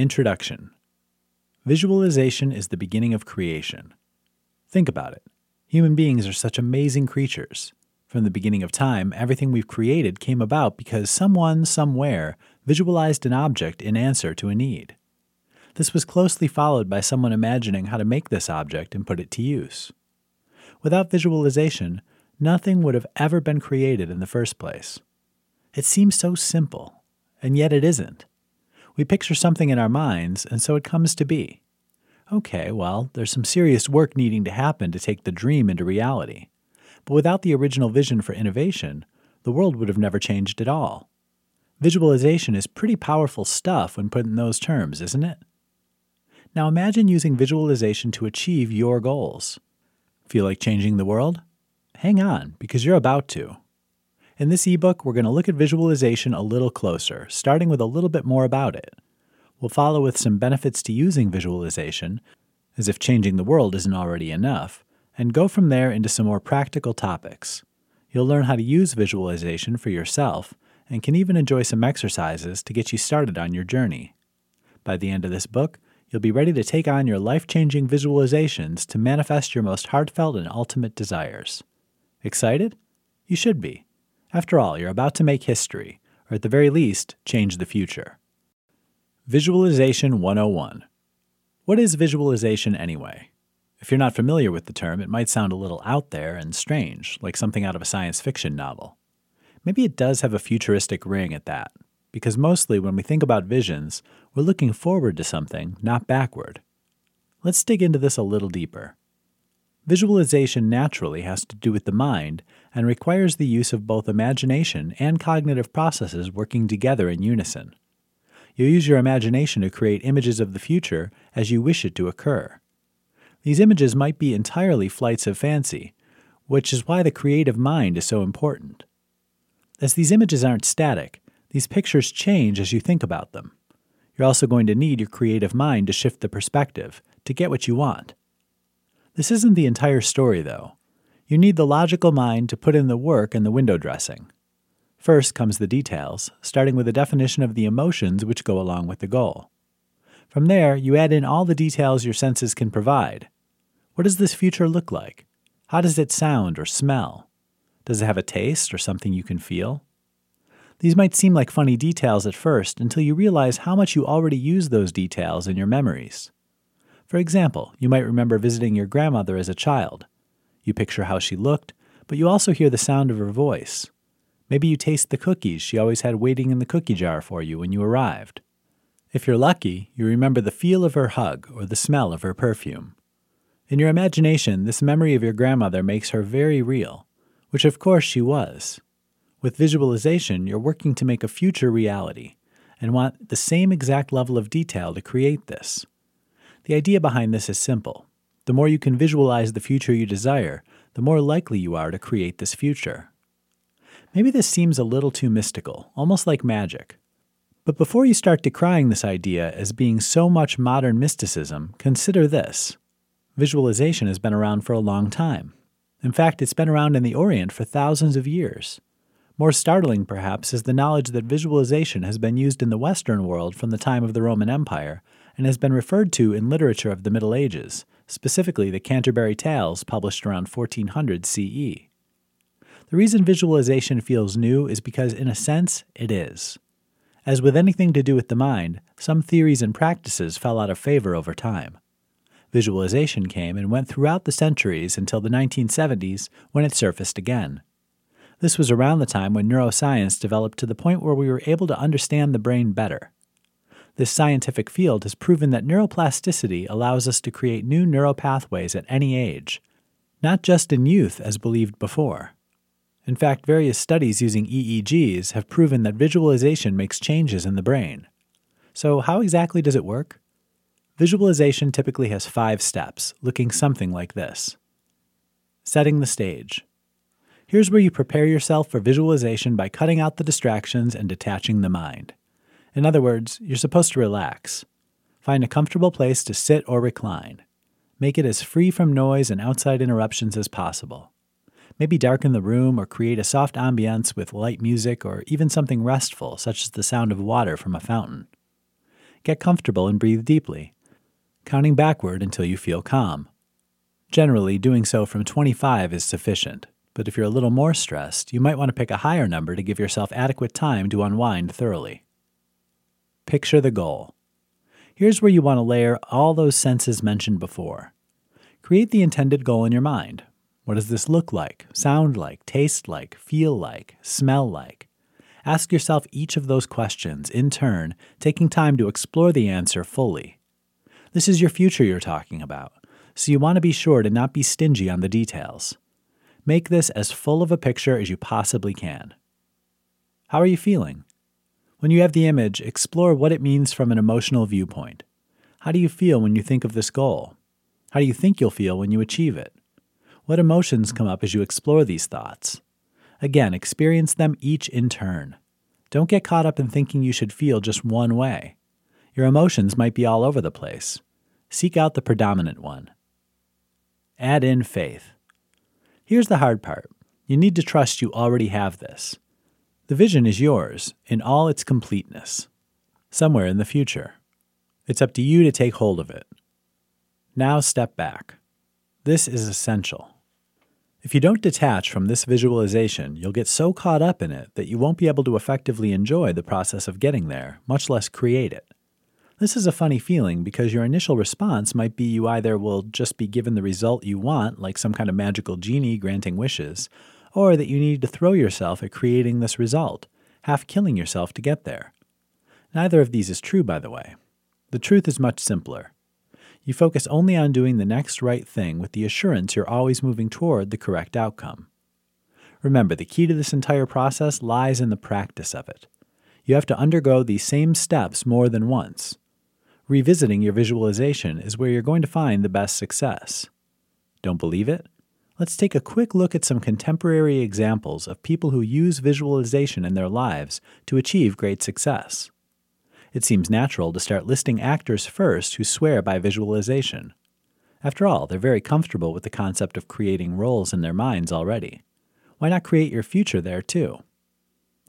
Introduction Visualization is the beginning of creation. Think about it. Human beings are such amazing creatures. From the beginning of time, everything we've created came about because someone, somewhere, visualized an object in answer to a need. This was closely followed by someone imagining how to make this object and put it to use. Without visualization, nothing would have ever been created in the first place. It seems so simple, and yet it isn't. We picture something in our minds, and so it comes to be. Okay, well, there's some serious work needing to happen to take the dream into reality. But without the original vision for innovation, the world would have never changed at all. Visualization is pretty powerful stuff when put in those terms, isn't it? Now imagine using visualization to achieve your goals. Feel like changing the world? Hang on, because you're about to. In this ebook, we're going to look at visualization a little closer, starting with a little bit more about it. We'll follow with some benefits to using visualization, as if changing the world isn't already enough, and go from there into some more practical topics. You'll learn how to use visualization for yourself and can even enjoy some exercises to get you started on your journey. By the end of this book, you'll be ready to take on your life changing visualizations to manifest your most heartfelt and ultimate desires. Excited? You should be. After all, you're about to make history, or at the very least, change the future. Visualization 101 What is visualization anyway? If you're not familiar with the term, it might sound a little out there and strange, like something out of a science fiction novel. Maybe it does have a futuristic ring at that, because mostly when we think about visions, we're looking forward to something, not backward. Let's dig into this a little deeper. Visualization naturally has to do with the mind and requires the use of both imagination and cognitive processes working together in unison. You use your imagination to create images of the future as you wish it to occur. These images might be entirely flights of fancy, which is why the creative mind is so important. As these images aren't static, these pictures change as you think about them. You're also going to need your creative mind to shift the perspective to get what you want. This isn't the entire story, though. You need the logical mind to put in the work and the window dressing. First comes the details, starting with a definition of the emotions which go along with the goal. From there, you add in all the details your senses can provide. What does this future look like? How does it sound or smell? Does it have a taste or something you can feel? These might seem like funny details at first until you realize how much you already use those details in your memories. For example, you might remember visiting your grandmother as a child. You picture how she looked, but you also hear the sound of her voice. Maybe you taste the cookies she always had waiting in the cookie jar for you when you arrived. If you're lucky, you remember the feel of her hug or the smell of her perfume. In your imagination, this memory of your grandmother makes her very real, which of course she was. With visualization, you're working to make a future reality and want the same exact level of detail to create this. The idea behind this is simple. The more you can visualize the future you desire, the more likely you are to create this future. Maybe this seems a little too mystical, almost like magic. But before you start decrying this idea as being so much modern mysticism, consider this. Visualization has been around for a long time. In fact, it's been around in the Orient for thousands of years. More startling, perhaps, is the knowledge that visualization has been used in the Western world from the time of the Roman Empire and has been referred to in literature of the Middle Ages, specifically the Canterbury Tales published around 1400 CE. The reason visualization feels new is because, in a sense, it is. As with anything to do with the mind, some theories and practices fell out of favor over time. Visualization came and went throughout the centuries until the 1970s when it surfaced again. This was around the time when neuroscience developed to the point where we were able to understand the brain better. This scientific field has proven that neuroplasticity allows us to create new neural pathways at any age, not just in youth as believed before. In fact, various studies using EEGs have proven that visualization makes changes in the brain. So, how exactly does it work? Visualization typically has five steps, looking something like this Setting the stage. Here's where you prepare yourself for visualization by cutting out the distractions and detaching the mind. In other words, you're supposed to relax. Find a comfortable place to sit or recline. Make it as free from noise and outside interruptions as possible. Maybe darken the room or create a soft ambience with light music or even something restful, such as the sound of water from a fountain. Get comfortable and breathe deeply, counting backward until you feel calm. Generally, doing so from 25 is sufficient, but if you're a little more stressed, you might want to pick a higher number to give yourself adequate time to unwind thoroughly. Picture the goal. Here's where you want to layer all those senses mentioned before. Create the intended goal in your mind. What does this look like, sound like, taste like, feel like, smell like? Ask yourself each of those questions in turn, taking time to explore the answer fully. This is your future you're talking about, so you want to be sure to not be stingy on the details. Make this as full of a picture as you possibly can. How are you feeling? When you have the image, explore what it means from an emotional viewpoint. How do you feel when you think of this goal? How do you think you'll feel when you achieve it? What emotions come up as you explore these thoughts? Again, experience them each in turn. Don't get caught up in thinking you should feel just one way. Your emotions might be all over the place. Seek out the predominant one. Add in faith. Here's the hard part you need to trust you already have this. The vision is yours in all its completeness, somewhere in the future. It's up to you to take hold of it. Now step back. This is essential. If you don't detach from this visualization, you'll get so caught up in it that you won't be able to effectively enjoy the process of getting there, much less create it. This is a funny feeling because your initial response might be you either will just be given the result you want, like some kind of magical genie granting wishes, or that you need to throw yourself at creating this result, half killing yourself to get there. Neither of these is true, by the way. The truth is much simpler. You focus only on doing the next right thing with the assurance you're always moving toward the correct outcome. Remember, the key to this entire process lies in the practice of it. You have to undergo these same steps more than once, Revisiting your visualization is where you're going to find the best success. Don't believe it? Let's take a quick look at some contemporary examples of people who use visualization in their lives to achieve great success. It seems natural to start listing actors first who swear by visualization. After all, they're very comfortable with the concept of creating roles in their minds already. Why not create your future there too?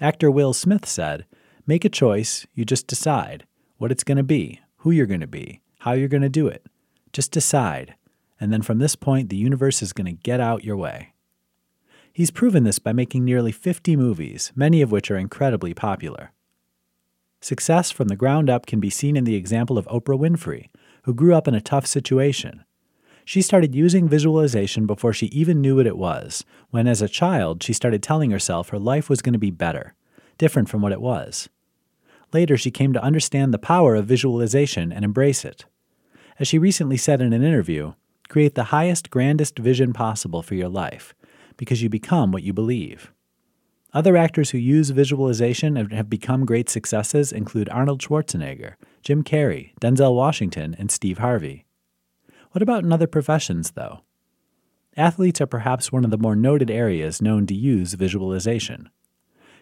Actor Will Smith said, Make a choice, you just decide what it's going to be, who you're going to be, how you're going to do it. Just decide, and then from this point, the universe is going to get out your way. He's proven this by making nearly 50 movies, many of which are incredibly popular. Success from the ground up can be seen in the example of Oprah Winfrey, who grew up in a tough situation. She started using visualization before she even knew what it was, when as a child she started telling herself her life was going to be better, different from what it was. Later, she came to understand the power of visualization and embrace it. As she recently said in an interview, create the highest, grandest vision possible for your life, because you become what you believe. Other actors who use visualization and have become great successes include Arnold Schwarzenegger, Jim Carrey, Denzel Washington, and Steve Harvey. What about in other professions, though? Athletes are perhaps one of the more noted areas known to use visualization.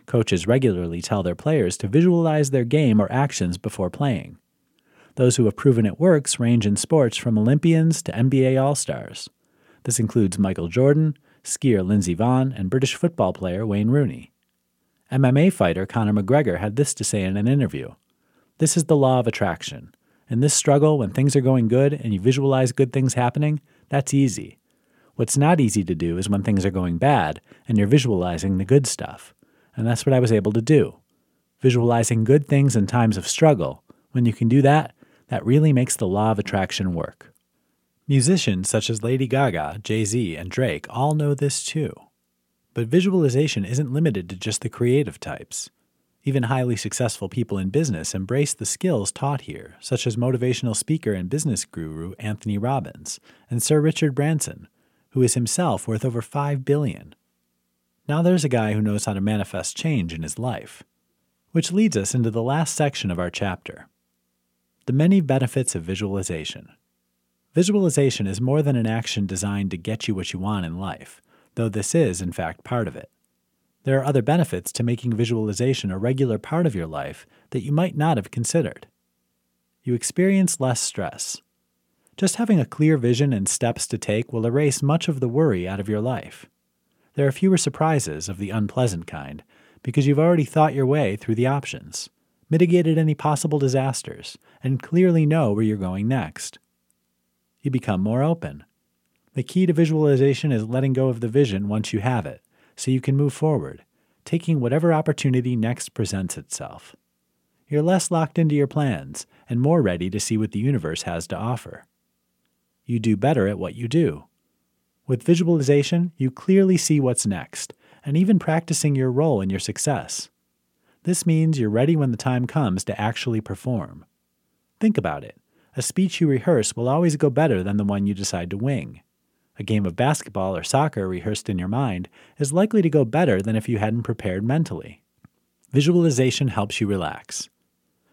Coaches regularly tell their players to visualize their game or actions before playing. Those who have proven it works range in sports from Olympians to NBA All Stars. This includes Michael Jordan, skier Lindsey Vonn, and British football player Wayne Rooney. MMA fighter Conor McGregor had this to say in an interview This is the law of attraction. In this struggle, when things are going good and you visualize good things happening, that's easy. What's not easy to do is when things are going bad and you're visualizing the good stuff. And that's what I was able to do. Visualizing good things in times of struggle. When you can do that, that really makes the law of attraction work. Musicians such as Lady Gaga, Jay Z, and Drake all know this too. But visualization isn't limited to just the creative types. Even highly successful people in business embrace the skills taught here, such as motivational speaker and business guru Anthony Robbins and Sir Richard Branson, who is himself worth over 5 billion. Now there's a guy who knows how to manifest change in his life. Which leads us into the last section of our chapter the many benefits of visualization. Visualization is more than an action designed to get you what you want in life, though this is, in fact, part of it. There are other benefits to making visualization a regular part of your life that you might not have considered. You experience less stress. Just having a clear vision and steps to take will erase much of the worry out of your life. There are fewer surprises of the unpleasant kind because you've already thought your way through the options. Mitigated any possible disasters, and clearly know where you're going next. You become more open. The key to visualization is letting go of the vision once you have it, so you can move forward, taking whatever opportunity next presents itself. You're less locked into your plans and more ready to see what the universe has to offer. You do better at what you do. With visualization, you clearly see what's next, and even practicing your role in your success. This means you're ready when the time comes to actually perform. Think about it. A speech you rehearse will always go better than the one you decide to wing. A game of basketball or soccer rehearsed in your mind is likely to go better than if you hadn't prepared mentally. Visualization helps you relax.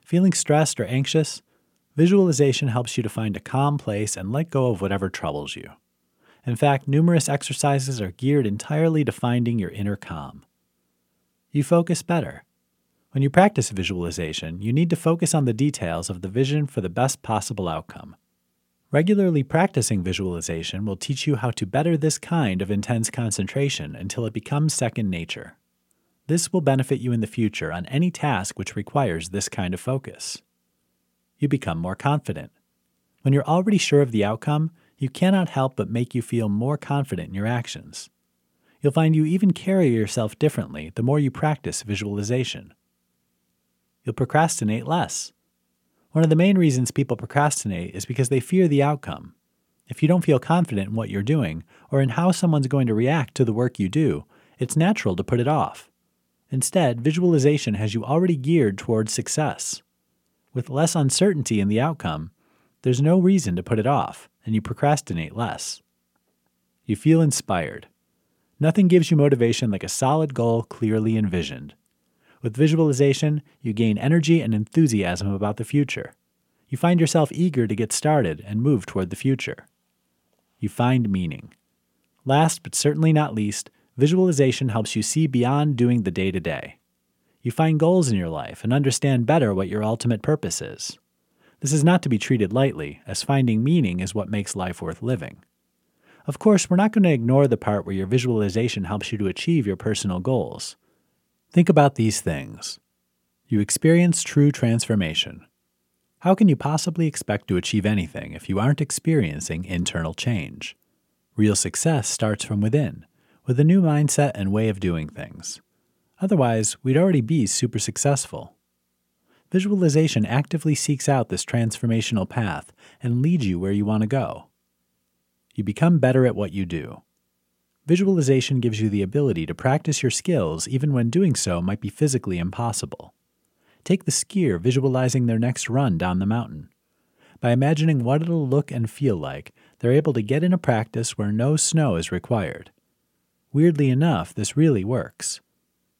Feeling stressed or anxious? Visualization helps you to find a calm place and let go of whatever troubles you. In fact, numerous exercises are geared entirely to finding your inner calm. You focus better. When you practice visualization, you need to focus on the details of the vision for the best possible outcome. Regularly practicing visualization will teach you how to better this kind of intense concentration until it becomes second nature. This will benefit you in the future on any task which requires this kind of focus. You become more confident. When you're already sure of the outcome, you cannot help but make you feel more confident in your actions. You'll find you even carry yourself differently the more you practice visualization. You'll procrastinate less. One of the main reasons people procrastinate is because they fear the outcome. If you don't feel confident in what you're doing or in how someone's going to react to the work you do, it's natural to put it off. Instead, visualization has you already geared towards success. With less uncertainty in the outcome, there's no reason to put it off, and you procrastinate less. You feel inspired. Nothing gives you motivation like a solid goal clearly envisioned. With visualization, you gain energy and enthusiasm about the future. You find yourself eager to get started and move toward the future. You find meaning. Last but certainly not least, Visualization helps you see beyond doing the day to day. You find goals in your life and understand better what your ultimate purpose is. This is not to be treated lightly, as finding meaning is what makes life worth living. Of course, we're not going to ignore the part where your visualization helps you to achieve your personal goals. Think about these things. You experience true transformation. How can you possibly expect to achieve anything if you aren't experiencing internal change? Real success starts from within with a new mindset and way of doing things. Otherwise, we'd already be super successful. Visualization actively seeks out this transformational path and leads you where you want to go. You become better at what you do. Visualization gives you the ability to practice your skills even when doing so might be physically impossible. Take the skier visualizing their next run down the mountain. By imagining what it'll look and feel like, they're able to get in a practice where no snow is required. Weirdly enough, this really works.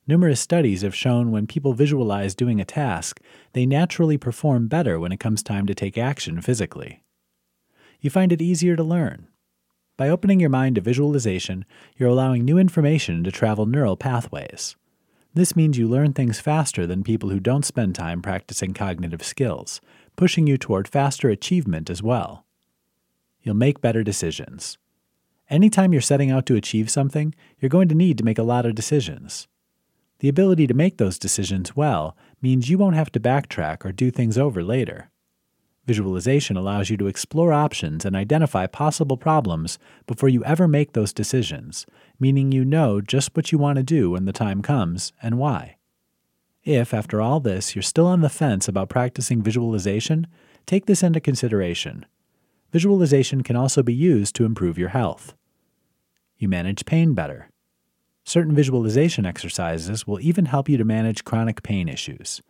Numerous studies have shown when people visualize doing a task, they naturally perform better when it comes time to take action physically. You find it easier to learn. By opening your mind to visualization, you're allowing new information to travel neural pathways. This means you learn things faster than people who don't spend time practicing cognitive skills, pushing you toward faster achievement as well. You'll make better decisions. Anytime you're setting out to achieve something, you're going to need to make a lot of decisions. The ability to make those decisions well means you won't have to backtrack or do things over later. Visualization allows you to explore options and identify possible problems before you ever make those decisions, meaning you know just what you want to do when the time comes and why. If, after all this, you're still on the fence about practicing visualization, take this into consideration visualization can also be used to improve your health. You manage pain better. Certain visualization exercises will even help you to manage chronic pain issues.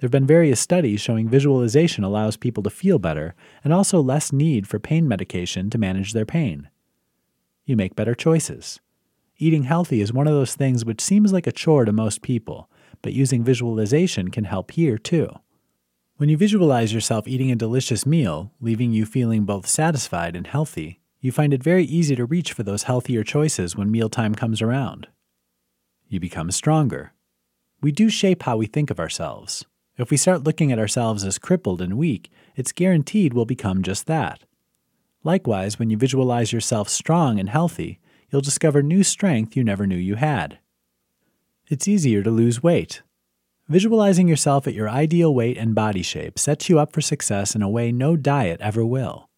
There have been various studies showing visualization allows people to feel better and also less need for pain medication to manage their pain. You make better choices. Eating healthy is one of those things which seems like a chore to most people, but using visualization can help here too. When you visualize yourself eating a delicious meal, leaving you feeling both satisfied and healthy, you find it very easy to reach for those healthier choices when mealtime comes around. You become stronger. We do shape how we think of ourselves. If we start looking at ourselves as crippled and weak, it's guaranteed we'll become just that. Likewise, when you visualize yourself strong and healthy, you'll discover new strength you never knew you had. It's easier to lose weight. Visualizing yourself at your ideal weight and body shape sets you up for success in a way no diet ever will.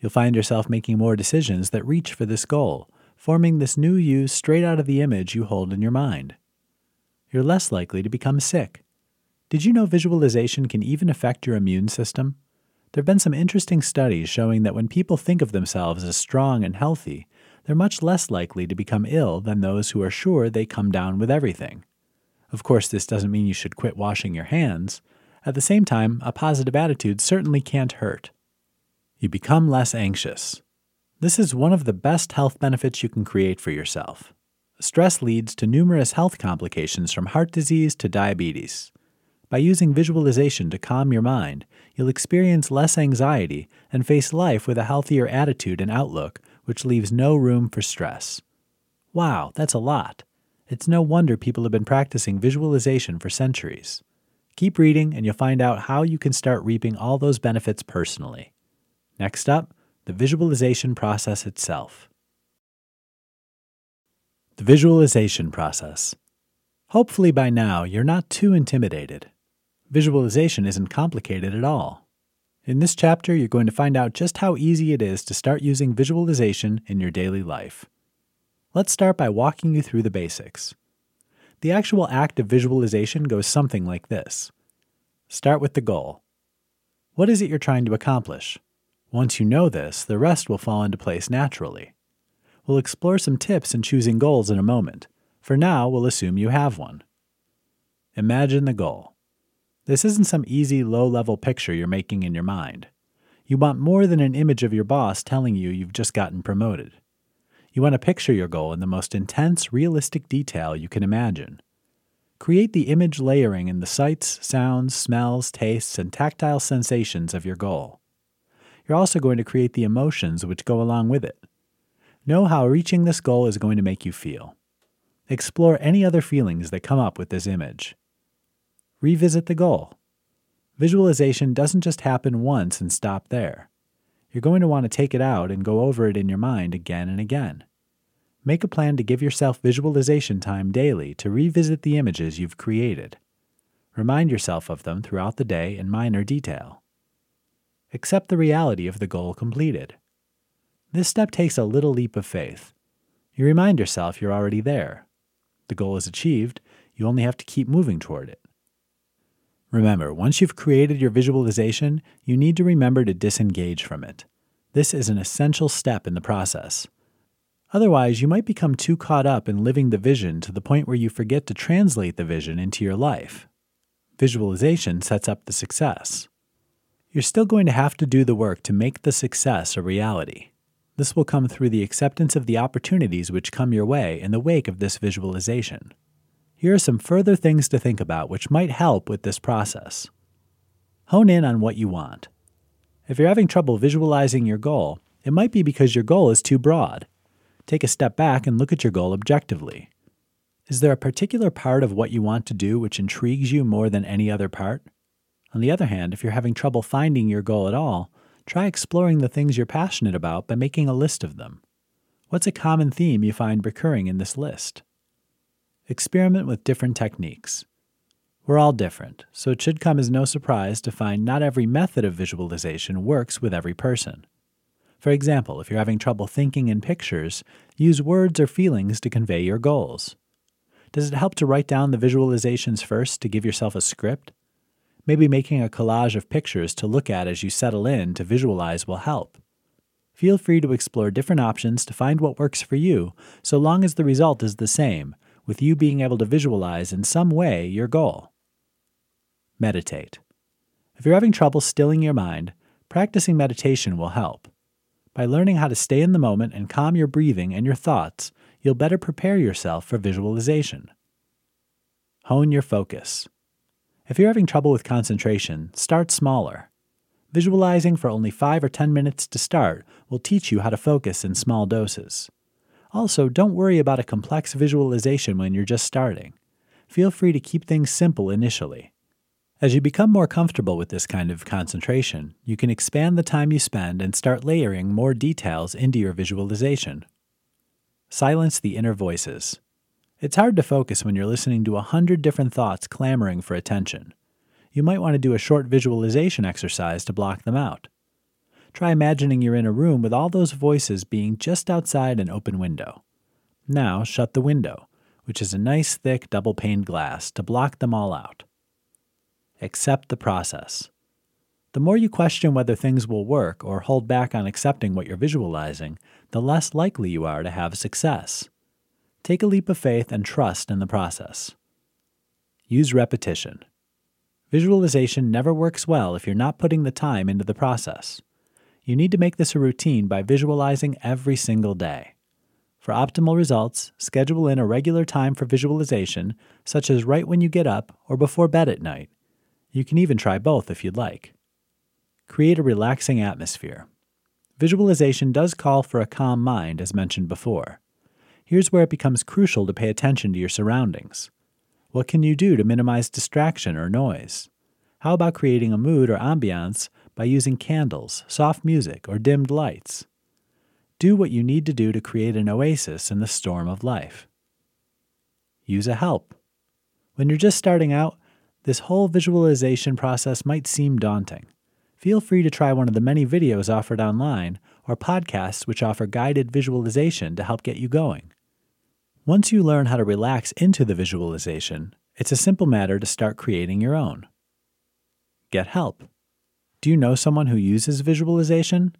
You'll find yourself making more decisions that reach for this goal, forming this new you straight out of the image you hold in your mind. You're less likely to become sick. Did you know visualization can even affect your immune system? There have been some interesting studies showing that when people think of themselves as strong and healthy, they're much less likely to become ill than those who are sure they come down with everything. Of course, this doesn't mean you should quit washing your hands. At the same time, a positive attitude certainly can't hurt. You become less anxious. This is one of the best health benefits you can create for yourself. Stress leads to numerous health complications from heart disease to diabetes. By using visualization to calm your mind, you'll experience less anxiety and face life with a healthier attitude and outlook, which leaves no room for stress. Wow, that's a lot. It's no wonder people have been practicing visualization for centuries. Keep reading, and you'll find out how you can start reaping all those benefits personally. Next up, the visualization process itself. The visualization process. Hopefully, by now, you're not too intimidated. Visualization isn't complicated at all. In this chapter, you're going to find out just how easy it is to start using visualization in your daily life. Let's start by walking you through the basics. The actual act of visualization goes something like this Start with the goal. What is it you're trying to accomplish? Once you know this, the rest will fall into place naturally. We'll explore some tips in choosing goals in a moment. For now, we'll assume you have one. Imagine the goal. This isn't some easy, low level picture you're making in your mind. You want more than an image of your boss telling you you've just gotten promoted. You want to picture your goal in the most intense, realistic detail you can imagine. Create the image layering in the sights, sounds, smells, tastes, and tactile sensations of your goal. You're also going to create the emotions which go along with it. Know how reaching this goal is going to make you feel. Explore any other feelings that come up with this image. Revisit the goal. Visualization doesn't just happen once and stop there you're going to want to take it out and go over it in your mind again and again. Make a plan to give yourself visualization time daily to revisit the images you've created. Remind yourself of them throughout the day in minor detail. Accept the reality of the goal completed. This step takes a little leap of faith. You remind yourself you're already there. The goal is achieved, you only have to keep moving toward it. Remember, once you've created your visualization, you need to remember to disengage from it. This is an essential step in the process. Otherwise, you might become too caught up in living the vision to the point where you forget to translate the vision into your life. Visualization sets up the success. You're still going to have to do the work to make the success a reality. This will come through the acceptance of the opportunities which come your way in the wake of this visualization. Here are some further things to think about which might help with this process. Hone in on what you want. If you're having trouble visualizing your goal, it might be because your goal is too broad. Take a step back and look at your goal objectively. Is there a particular part of what you want to do which intrigues you more than any other part? On the other hand, if you're having trouble finding your goal at all, try exploring the things you're passionate about by making a list of them. What's a common theme you find recurring in this list? Experiment with different techniques. We're all different, so it should come as no surprise to find not every method of visualization works with every person. For example, if you're having trouble thinking in pictures, use words or feelings to convey your goals. Does it help to write down the visualizations first to give yourself a script? Maybe making a collage of pictures to look at as you settle in to visualize will help. Feel free to explore different options to find what works for you, so long as the result is the same with you being able to visualize in some way your goal. Meditate. If you're having trouble stilling your mind, practicing meditation will help. By learning how to stay in the moment and calm your breathing and your thoughts, you'll better prepare yourself for visualization. Hone your focus. If you're having trouble with concentration, start smaller. Visualizing for only 5 or 10 minutes to start will teach you how to focus in small doses. Also, don't worry about a complex visualization when you're just starting. Feel free to keep things simple initially. As you become more comfortable with this kind of concentration, you can expand the time you spend and start layering more details into your visualization. Silence the inner voices. It's hard to focus when you're listening to a hundred different thoughts clamoring for attention. You might want to do a short visualization exercise to block them out. Try imagining you're in a room with all those voices being just outside an open window. Now shut the window, which is a nice thick double paned glass, to block them all out. Accept the process. The more you question whether things will work or hold back on accepting what you're visualizing, the less likely you are to have success. Take a leap of faith and trust in the process. Use repetition. Visualization never works well if you're not putting the time into the process. You need to make this a routine by visualizing every single day. For optimal results, schedule in a regular time for visualization, such as right when you get up or before bed at night. You can even try both if you'd like. Create a relaxing atmosphere. Visualization does call for a calm mind, as mentioned before. Here's where it becomes crucial to pay attention to your surroundings. What can you do to minimize distraction or noise? How about creating a mood or ambiance by using candles, soft music, or dimmed lights? Do what you need to do to create an oasis in the storm of life. Use a help. When you're just starting out, this whole visualization process might seem daunting. Feel free to try one of the many videos offered online or podcasts which offer guided visualization to help get you going. Once you learn how to relax into the visualization, it's a simple matter to start creating your own. Get help. Do you know someone who uses visualization?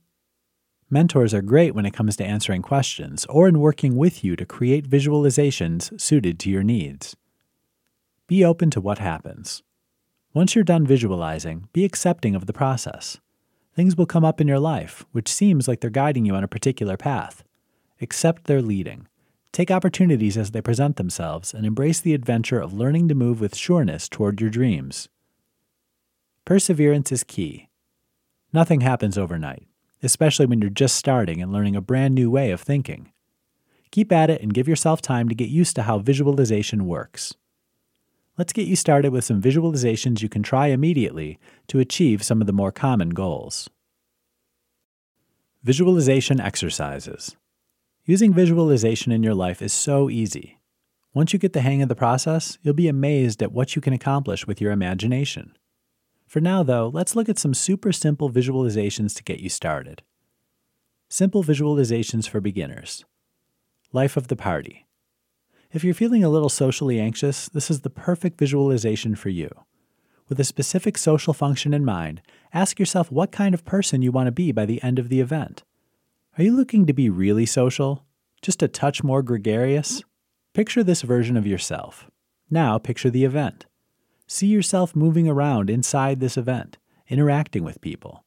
Mentors are great when it comes to answering questions or in working with you to create visualizations suited to your needs. Be open to what happens. Once you're done visualizing, be accepting of the process. Things will come up in your life which seems like they're guiding you on a particular path. Accept their leading Take opportunities as they present themselves and embrace the adventure of learning to move with sureness toward your dreams. Perseverance is key. Nothing happens overnight, especially when you're just starting and learning a brand new way of thinking. Keep at it and give yourself time to get used to how visualization works. Let's get you started with some visualizations you can try immediately to achieve some of the more common goals. Visualization exercises. Using visualization in your life is so easy. Once you get the hang of the process, you'll be amazed at what you can accomplish with your imagination. For now, though, let's look at some super simple visualizations to get you started. Simple visualizations for beginners. Life of the party. If you're feeling a little socially anxious, this is the perfect visualization for you. With a specific social function in mind, ask yourself what kind of person you want to be by the end of the event. Are you looking to be really social? Just a touch more gregarious? Picture this version of yourself. Now picture the event. See yourself moving around inside this event, interacting with people.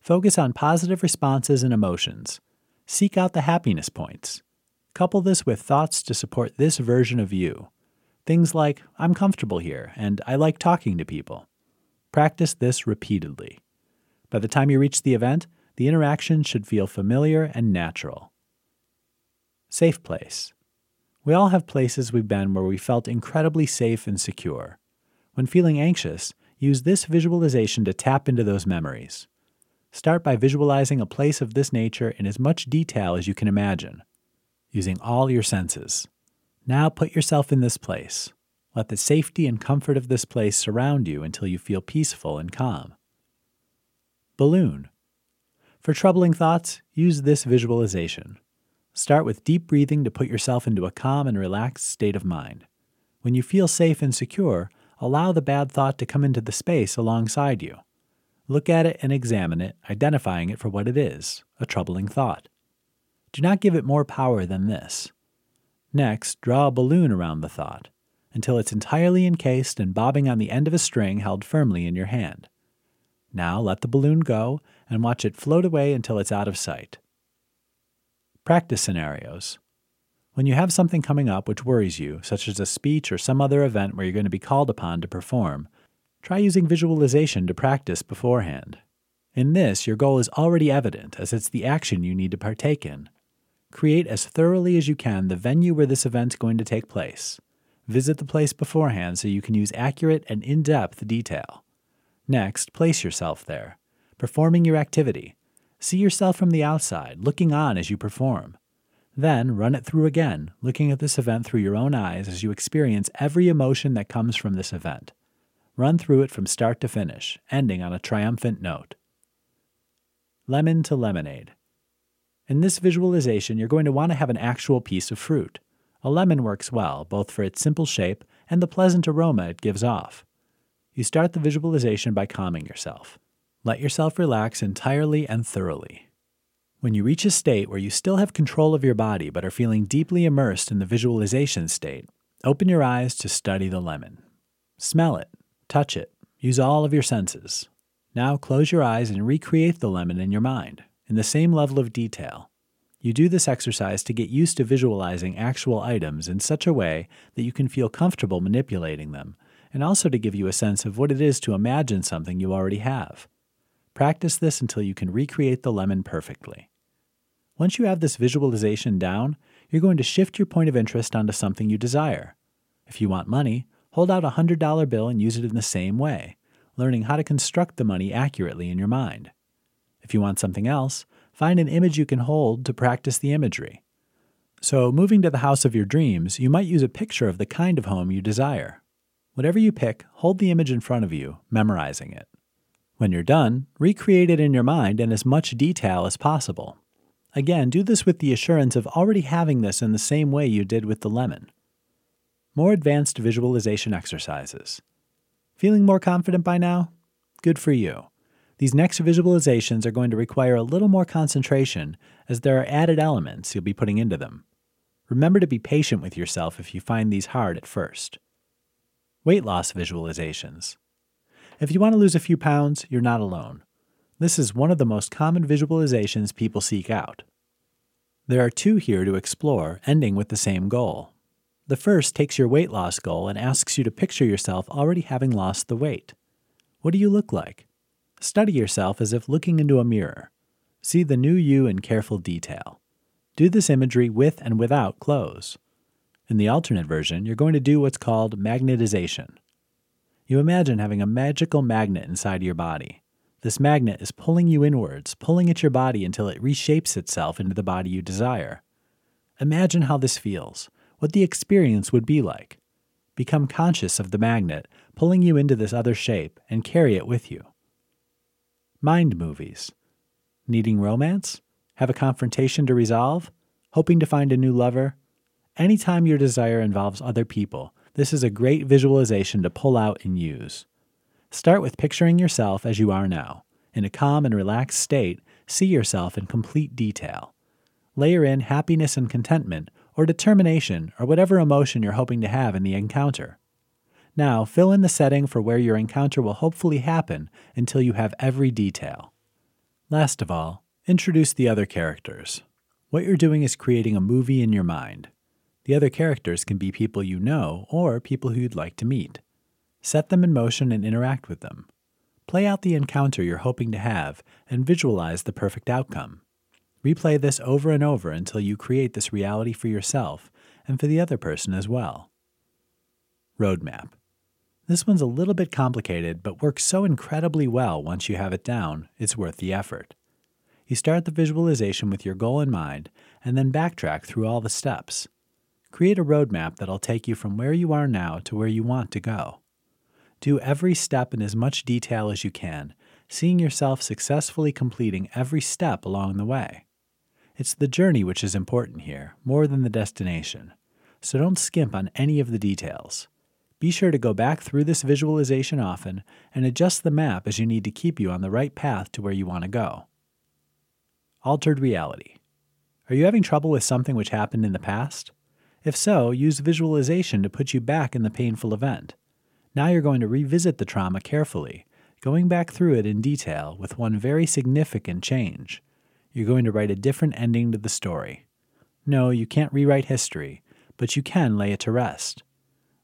Focus on positive responses and emotions. Seek out the happiness points. Couple this with thoughts to support this version of you. Things like, I'm comfortable here and I like talking to people. Practice this repeatedly. By the time you reach the event, the interaction should feel familiar and natural. Safe place. We all have places we've been where we felt incredibly safe and secure. When feeling anxious, use this visualization to tap into those memories. Start by visualizing a place of this nature in as much detail as you can imagine, using all your senses. Now put yourself in this place. Let the safety and comfort of this place surround you until you feel peaceful and calm. Balloon. For troubling thoughts, use this visualization. Start with deep breathing to put yourself into a calm and relaxed state of mind. When you feel safe and secure, allow the bad thought to come into the space alongside you. Look at it and examine it, identifying it for what it is a troubling thought. Do not give it more power than this. Next, draw a balloon around the thought until it's entirely encased and bobbing on the end of a string held firmly in your hand. Now let the balloon go and watch it float away until it's out of sight. Practice scenarios. When you have something coming up which worries you, such as a speech or some other event where you're going to be called upon to perform, try using visualization to practice beforehand. In this, your goal is already evident as it's the action you need to partake in. Create as thoroughly as you can the venue where this event's going to take place. Visit the place beforehand so you can use accurate and in depth detail. Next, place yourself there, performing your activity. See yourself from the outside, looking on as you perform. Then run it through again, looking at this event through your own eyes as you experience every emotion that comes from this event. Run through it from start to finish, ending on a triumphant note. Lemon to lemonade. In this visualization, you're going to want to have an actual piece of fruit. A lemon works well, both for its simple shape and the pleasant aroma it gives off. You start the visualization by calming yourself. Let yourself relax entirely and thoroughly. When you reach a state where you still have control of your body but are feeling deeply immersed in the visualization state, open your eyes to study the lemon. Smell it, touch it, use all of your senses. Now close your eyes and recreate the lemon in your mind, in the same level of detail. You do this exercise to get used to visualizing actual items in such a way that you can feel comfortable manipulating them, and also to give you a sense of what it is to imagine something you already have. Practice this until you can recreate the lemon perfectly. Once you have this visualization down, you're going to shift your point of interest onto something you desire. If you want money, hold out a $100 bill and use it in the same way, learning how to construct the money accurately in your mind. If you want something else, find an image you can hold to practice the imagery. So, moving to the house of your dreams, you might use a picture of the kind of home you desire. Whatever you pick, hold the image in front of you, memorizing it. When you're done, recreate it in your mind in as much detail as possible. Again, do this with the assurance of already having this in the same way you did with the lemon. More advanced visualization exercises. Feeling more confident by now? Good for you. These next visualizations are going to require a little more concentration as there are added elements you'll be putting into them. Remember to be patient with yourself if you find these hard at first. Weight loss visualizations. If you want to lose a few pounds, you're not alone. This is one of the most common visualizations people seek out. There are two here to explore, ending with the same goal. The first takes your weight loss goal and asks you to picture yourself already having lost the weight. What do you look like? Study yourself as if looking into a mirror. See the new you in careful detail. Do this imagery with and without clothes. In the alternate version, you're going to do what's called magnetization. You imagine having a magical magnet inside your body. This magnet is pulling you inwards, pulling at your body until it reshapes itself into the body you desire. Imagine how this feels, what the experience would be like. Become conscious of the magnet pulling you into this other shape and carry it with you. Mind movies. Needing romance? Have a confrontation to resolve? Hoping to find a new lover? Anytime your desire involves other people, this is a great visualization to pull out and use. Start with picturing yourself as you are now. In a calm and relaxed state, see yourself in complete detail. Layer in happiness and contentment, or determination, or whatever emotion you're hoping to have in the encounter. Now, fill in the setting for where your encounter will hopefully happen until you have every detail. Last of all, introduce the other characters. What you're doing is creating a movie in your mind. The other characters can be people you know or people who you'd like to meet. Set them in motion and interact with them. Play out the encounter you're hoping to have and visualize the perfect outcome. Replay this over and over until you create this reality for yourself and for the other person as well. Roadmap. This one's a little bit complicated, but works so incredibly well once you have it down, it's worth the effort. You start the visualization with your goal in mind and then backtrack through all the steps. Create a roadmap that'll take you from where you are now to where you want to go. Do every step in as much detail as you can, seeing yourself successfully completing every step along the way. It's the journey which is important here, more than the destination. So don't skimp on any of the details. Be sure to go back through this visualization often and adjust the map as you need to keep you on the right path to where you want to go. Altered reality. Are you having trouble with something which happened in the past? If so, use visualization to put you back in the painful event. Now you're going to revisit the trauma carefully, going back through it in detail with one very significant change. You're going to write a different ending to the story. No, you can't rewrite history, but you can lay it to rest.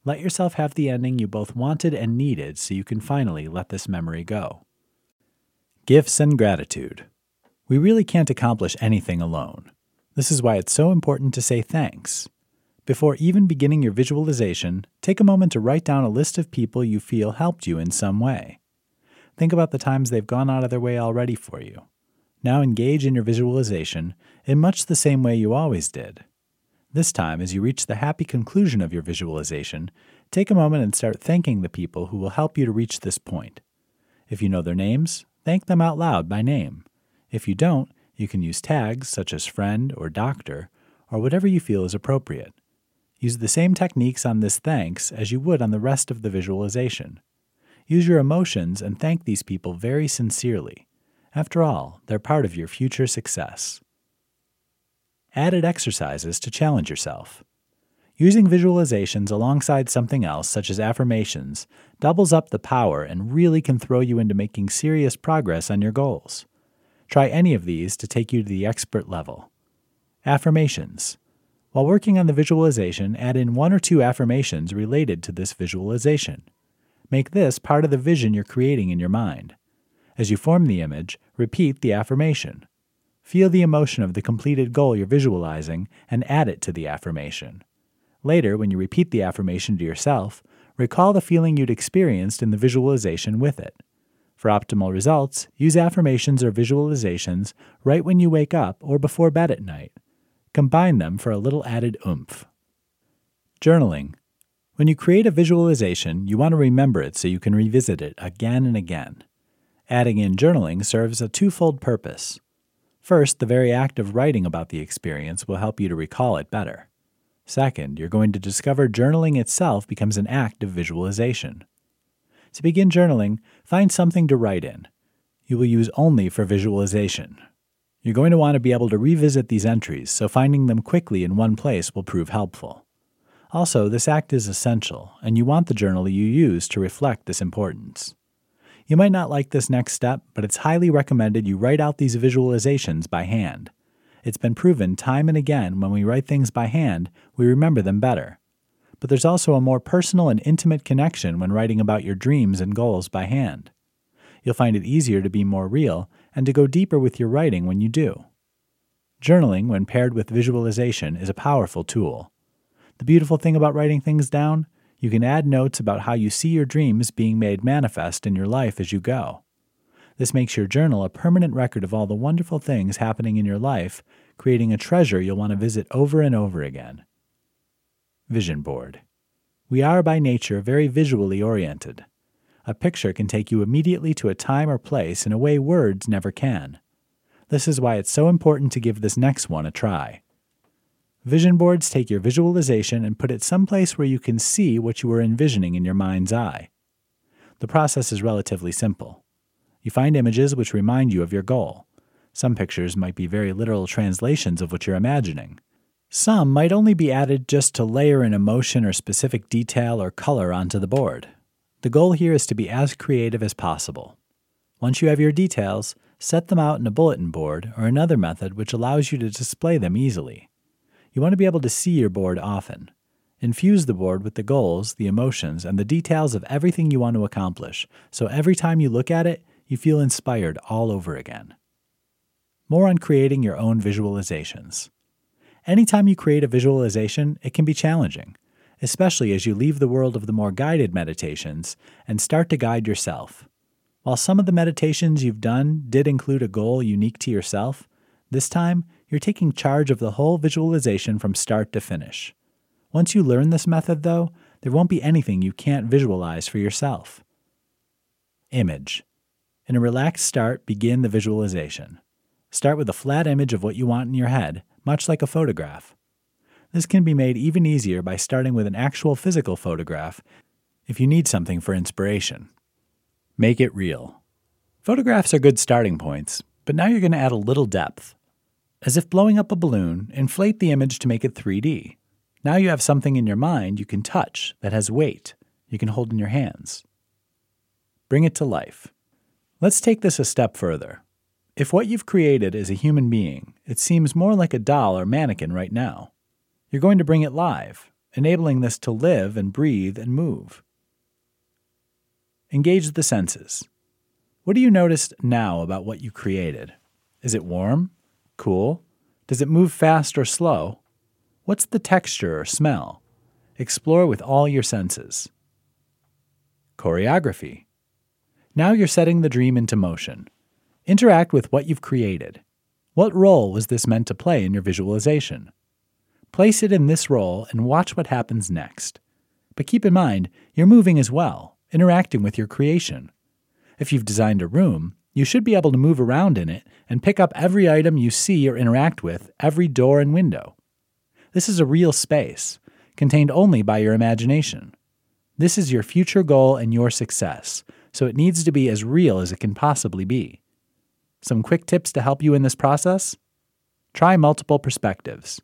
Let yourself have the ending you both wanted and needed so you can finally let this memory go. Gifts and gratitude. We really can't accomplish anything alone. This is why it's so important to say thanks. Before even beginning your visualization, take a moment to write down a list of people you feel helped you in some way. Think about the times they've gone out of their way already for you. Now engage in your visualization in much the same way you always did. This time, as you reach the happy conclusion of your visualization, take a moment and start thanking the people who will help you to reach this point. If you know their names, thank them out loud by name. If you don't, you can use tags such as friend or doctor, or whatever you feel is appropriate. Use the same techniques on this thanks as you would on the rest of the visualization. Use your emotions and thank these people very sincerely. After all, they're part of your future success. Added exercises to challenge yourself. Using visualizations alongside something else, such as affirmations, doubles up the power and really can throw you into making serious progress on your goals. Try any of these to take you to the expert level. Affirmations. While working on the visualization, add in one or two affirmations related to this visualization. Make this part of the vision you're creating in your mind. As you form the image, repeat the affirmation. Feel the emotion of the completed goal you're visualizing and add it to the affirmation. Later, when you repeat the affirmation to yourself, recall the feeling you'd experienced in the visualization with it. For optimal results, use affirmations or visualizations right when you wake up or before bed at night. Combine them for a little added oomph. Journaling. When you create a visualization, you want to remember it so you can revisit it again and again. Adding in journaling serves a twofold purpose. First, the very act of writing about the experience will help you to recall it better. Second, you're going to discover journaling itself becomes an act of visualization. To begin journaling, find something to write in. You will use only for visualization. You're going to want to be able to revisit these entries, so finding them quickly in one place will prove helpful. Also, this act is essential, and you want the journal you use to reflect this importance. You might not like this next step, but it's highly recommended you write out these visualizations by hand. It's been proven time and again when we write things by hand, we remember them better. But there's also a more personal and intimate connection when writing about your dreams and goals by hand. You'll find it easier to be more real and to go deeper with your writing when you do. Journaling, when paired with visualization, is a powerful tool. The beautiful thing about writing things down you can add notes about how you see your dreams being made manifest in your life as you go. This makes your journal a permanent record of all the wonderful things happening in your life, creating a treasure you'll want to visit over and over again. Vision Board. We are by nature very visually oriented. A picture can take you immediately to a time or place in a way words never can. This is why it's so important to give this next one a try. Vision boards take your visualization and put it someplace where you can see what you are envisioning in your mind's eye. The process is relatively simple. You find images which remind you of your goal. Some pictures might be very literal translations of what you're imagining. Some might only be added just to layer an emotion or specific detail or color onto the board. The goal here is to be as creative as possible. Once you have your details, set them out in a bulletin board or another method which allows you to display them easily. You want to be able to see your board often. Infuse the board with the goals, the emotions, and the details of everything you want to accomplish, so every time you look at it, you feel inspired all over again. More on creating your own visualizations. Anytime you create a visualization, it can be challenging, especially as you leave the world of the more guided meditations and start to guide yourself. While some of the meditations you've done did include a goal unique to yourself, this time you're taking charge of the whole visualization from start to finish. Once you learn this method, though, there won't be anything you can't visualize for yourself. Image. In a relaxed start, begin the visualization. Start with a flat image of what you want in your head, much like a photograph. This can be made even easier by starting with an actual physical photograph if you need something for inspiration. Make it real. Photographs are good starting points, but now you're going to add a little depth. As if blowing up a balloon, inflate the image to make it 3D. Now you have something in your mind you can touch that has weight you can hold in your hands. Bring it to life. Let's take this a step further. If what you've created is a human being, it seems more like a doll or mannequin right now. You're going to bring it live, enabling this to live and breathe and move. Engage the senses. What do you notice now about what you created? Is it warm? Cool? Does it move fast or slow? What's the texture or smell? Explore with all your senses. Choreography. Now you're setting the dream into motion. Interact with what you've created. What role was this meant to play in your visualization? Place it in this role and watch what happens next. But keep in mind, you're moving as well, interacting with your creation. If you've designed a room, you should be able to move around in it and pick up every item you see or interact with, every door and window. This is a real space, contained only by your imagination. This is your future goal and your success, so it needs to be as real as it can possibly be. Some quick tips to help you in this process? Try multiple perspectives.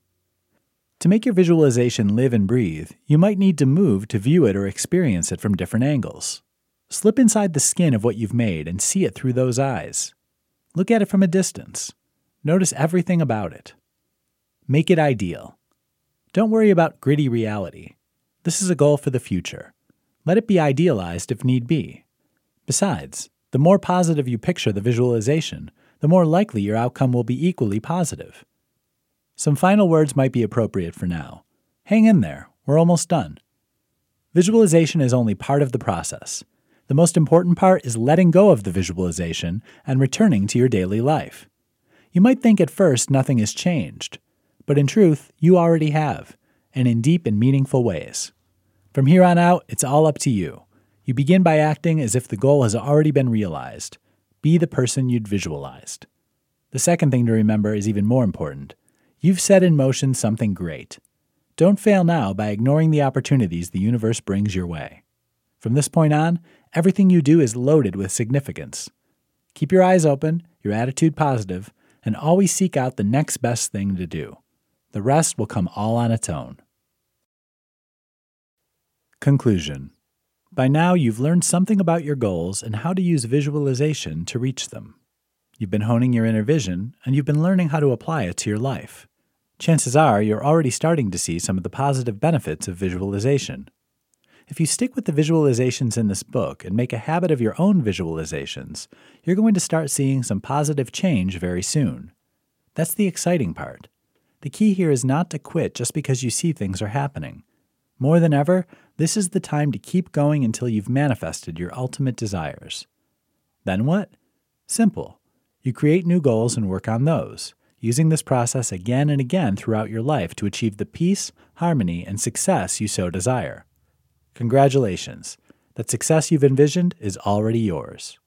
To make your visualization live and breathe, you might need to move to view it or experience it from different angles. Slip inside the skin of what you've made and see it through those eyes. Look at it from a distance. Notice everything about it. Make it ideal. Don't worry about gritty reality. This is a goal for the future. Let it be idealized if need be. Besides, the more positive you picture the visualization, the more likely your outcome will be equally positive. Some final words might be appropriate for now. Hang in there, we're almost done. Visualization is only part of the process. The most important part is letting go of the visualization and returning to your daily life. You might think at first nothing has changed, but in truth, you already have, and in deep and meaningful ways. From here on out, it's all up to you. You begin by acting as if the goal has already been realized. Be the person you'd visualized. The second thing to remember is even more important. You've set in motion something great. Don't fail now by ignoring the opportunities the universe brings your way. From this point on, everything you do is loaded with significance. Keep your eyes open, your attitude positive, and always seek out the next best thing to do. The rest will come all on its own. Conclusion by now, you've learned something about your goals and how to use visualization to reach them. You've been honing your inner vision, and you've been learning how to apply it to your life. Chances are you're already starting to see some of the positive benefits of visualization. If you stick with the visualizations in this book and make a habit of your own visualizations, you're going to start seeing some positive change very soon. That's the exciting part. The key here is not to quit just because you see things are happening. More than ever, this is the time to keep going until you've manifested your ultimate desires. Then what? Simple. You create new goals and work on those, using this process again and again throughout your life to achieve the peace, harmony, and success you so desire. Congratulations. That success you've envisioned is already yours.